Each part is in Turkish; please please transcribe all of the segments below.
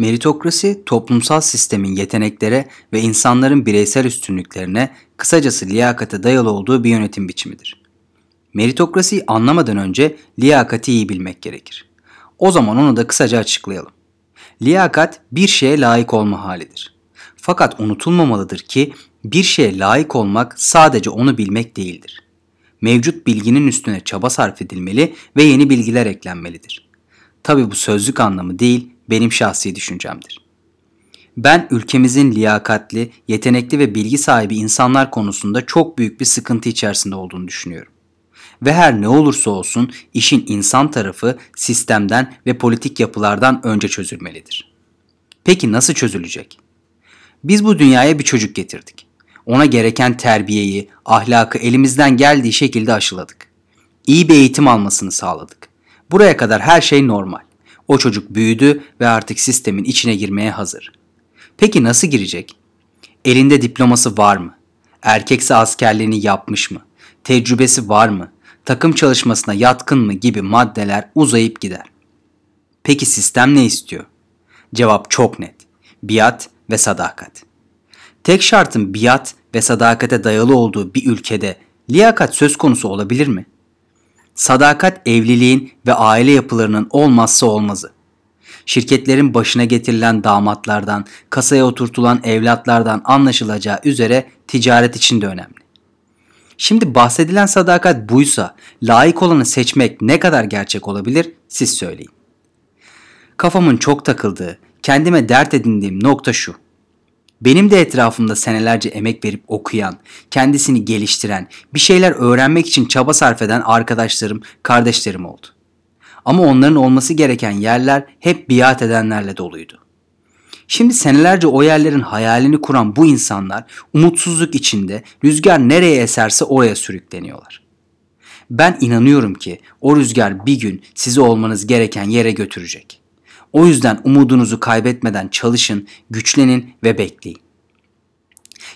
Meritokrasi, toplumsal sistemin yeteneklere ve insanların bireysel üstünlüklerine, kısacası liyakate dayalı olduğu bir yönetim biçimidir. Meritokrasiyi anlamadan önce liyakati iyi bilmek gerekir. O zaman onu da kısaca açıklayalım. Liyakat bir şeye layık olma halidir. Fakat unutulmamalıdır ki bir şeye layık olmak sadece onu bilmek değildir. Mevcut bilginin üstüne çaba sarf edilmeli ve yeni bilgiler eklenmelidir. Tabi bu sözlük anlamı değil, benim şahsi düşüncemdir. Ben ülkemizin liyakatli, yetenekli ve bilgi sahibi insanlar konusunda çok büyük bir sıkıntı içerisinde olduğunu düşünüyorum. Ve her ne olursa olsun işin insan tarafı sistemden ve politik yapılardan önce çözülmelidir. Peki nasıl çözülecek? Biz bu dünyaya bir çocuk getirdik. Ona gereken terbiyeyi, ahlakı elimizden geldiği şekilde aşıladık. İyi bir eğitim almasını sağladık. Buraya kadar her şey normal. O çocuk büyüdü ve artık sistemin içine girmeye hazır. Peki nasıl girecek? Elinde diploması var mı? Erkekse askerliğini yapmış mı? Tecrübesi var mı? Takım çalışmasına yatkın mı gibi maddeler uzayıp gider. Peki sistem ne istiyor? Cevap çok net. Biat ve sadakat. Tek şartın biat ve sadakate dayalı olduğu bir ülkede liyakat söz konusu olabilir mi? Sadakat evliliğin ve aile yapılarının olmazsa olmazı. Şirketlerin başına getirilen damatlardan, kasaya oturtulan evlatlardan anlaşılacağı üzere ticaret için de önemli. Şimdi bahsedilen sadakat buysa layık olanı seçmek ne kadar gerçek olabilir siz söyleyin. Kafamın çok takıldığı, kendime dert edindiğim nokta şu. Benim de etrafımda senelerce emek verip okuyan, kendisini geliştiren, bir şeyler öğrenmek için çaba sarf eden arkadaşlarım, kardeşlerim oldu. Ama onların olması gereken yerler hep biat edenlerle doluydu. Şimdi senelerce o yerlerin hayalini kuran bu insanlar umutsuzluk içinde rüzgar nereye eserse oraya sürükleniyorlar. Ben inanıyorum ki o rüzgar bir gün sizi olmanız gereken yere götürecek. O yüzden umudunuzu kaybetmeden çalışın, güçlenin ve bekleyin.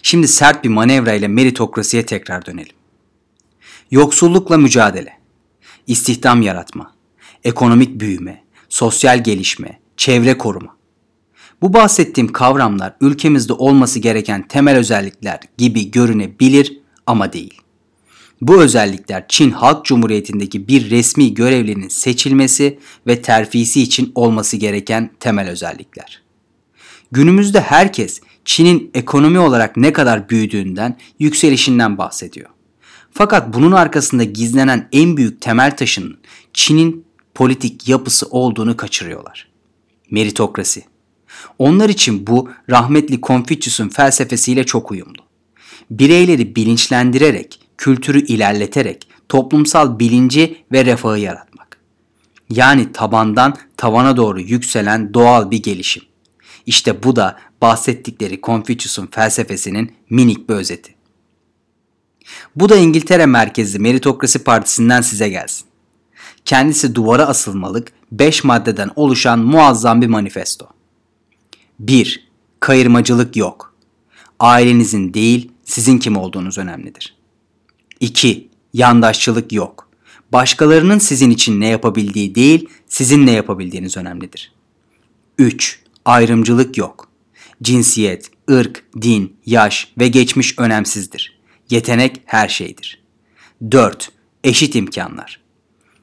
Şimdi sert bir manevra ile meritokrasiye tekrar dönelim. Yoksullukla mücadele, istihdam yaratma, ekonomik büyüme, sosyal gelişme, çevre koruma. Bu bahsettiğim kavramlar ülkemizde olması gereken temel özellikler gibi görünebilir ama değil. Bu özellikler Çin Halk Cumhuriyeti'ndeki bir resmi görevlinin seçilmesi ve terfisi için olması gereken temel özellikler. Günümüzde herkes Çin'in ekonomi olarak ne kadar büyüdüğünden, yükselişinden bahsediyor. Fakat bunun arkasında gizlenen en büyük temel taşın Çin'in politik yapısı olduğunu kaçırıyorlar. Meritokrasi. Onlar için bu rahmetli Confucius'un felsefesiyle çok uyumlu. Bireyleri bilinçlendirerek kültürü ilerleterek toplumsal bilinci ve refahı yaratmak. Yani tabandan tavana doğru yükselen doğal bir gelişim. İşte bu da bahsettikleri Confucius'un felsefesinin minik bir özeti. Bu da İngiltere merkezli Meritokrasi Partisi'nden size gelsin. Kendisi duvara asılmalık 5 maddeden oluşan muazzam bir manifesto. 1. Kayırmacılık yok. Ailenizin değil, sizin kim olduğunuz önemlidir. 2. Yandaşçılık yok. Başkalarının sizin için ne yapabildiği değil, sizin ne yapabildiğiniz önemlidir. 3. Ayrımcılık yok. Cinsiyet, ırk, din, yaş ve geçmiş önemsizdir. Yetenek her şeydir. 4. Eşit imkanlar.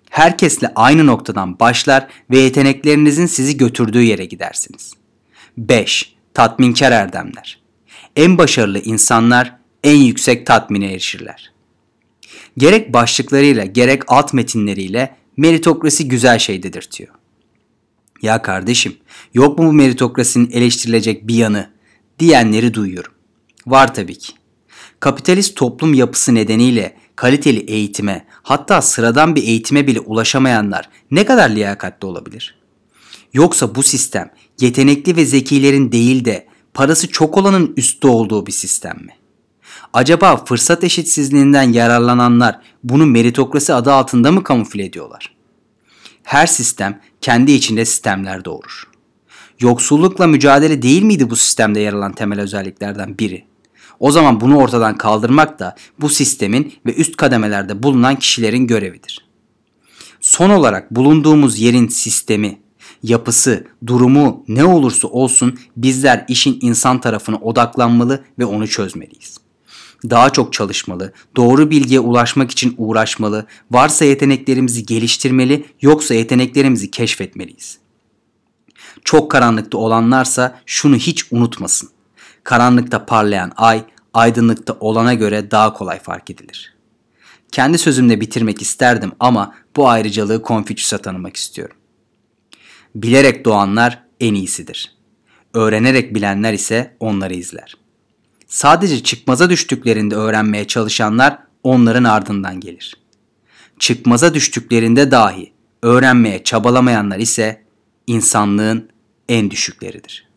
Herkesle aynı noktadan başlar ve yeteneklerinizin sizi götürdüğü yere gidersiniz. 5. Tatminkar erdemler. En başarılı insanlar en yüksek tatmine erişirler. Gerek başlıklarıyla gerek alt metinleriyle meritokrasi güzel şey dedirtiyor. Ya kardeşim yok mu bu meritokrasinin eleştirilecek bir yanı diyenleri duyuyorum. Var tabii ki. Kapitalist toplum yapısı nedeniyle kaliteli eğitime hatta sıradan bir eğitime bile ulaşamayanlar ne kadar liyakatli olabilir? Yoksa bu sistem yetenekli ve zekilerin değil de parası çok olanın üstte olduğu bir sistem mi? Acaba fırsat eşitsizliğinden yararlananlar bunu meritokrasi adı altında mı kamufle ediyorlar? Her sistem kendi içinde sistemler doğurur. Yoksullukla mücadele değil miydi bu sistemde yer alan temel özelliklerden biri? O zaman bunu ortadan kaldırmak da bu sistemin ve üst kademelerde bulunan kişilerin görevidir. Son olarak bulunduğumuz yerin sistemi yapısı, durumu ne olursa olsun bizler işin insan tarafına odaklanmalı ve onu çözmeliyiz. Daha çok çalışmalı, doğru bilgiye ulaşmak için uğraşmalı, varsa yeteneklerimizi geliştirmeli, yoksa yeteneklerimizi keşfetmeliyiz. Çok karanlıkta olanlarsa şunu hiç unutmasın. Karanlıkta parlayan ay, aydınlıkta olana göre daha kolay fark edilir. Kendi sözümle bitirmek isterdim ama bu ayrıcalığı Konfüçyüs'e tanımak istiyorum. Bilerek doğanlar en iyisidir. Öğrenerek bilenler ise onları izler. Sadece çıkmaza düştüklerinde öğrenmeye çalışanlar onların ardından gelir. Çıkmaza düştüklerinde dahi öğrenmeye çabalamayanlar ise insanlığın en düşükleridir.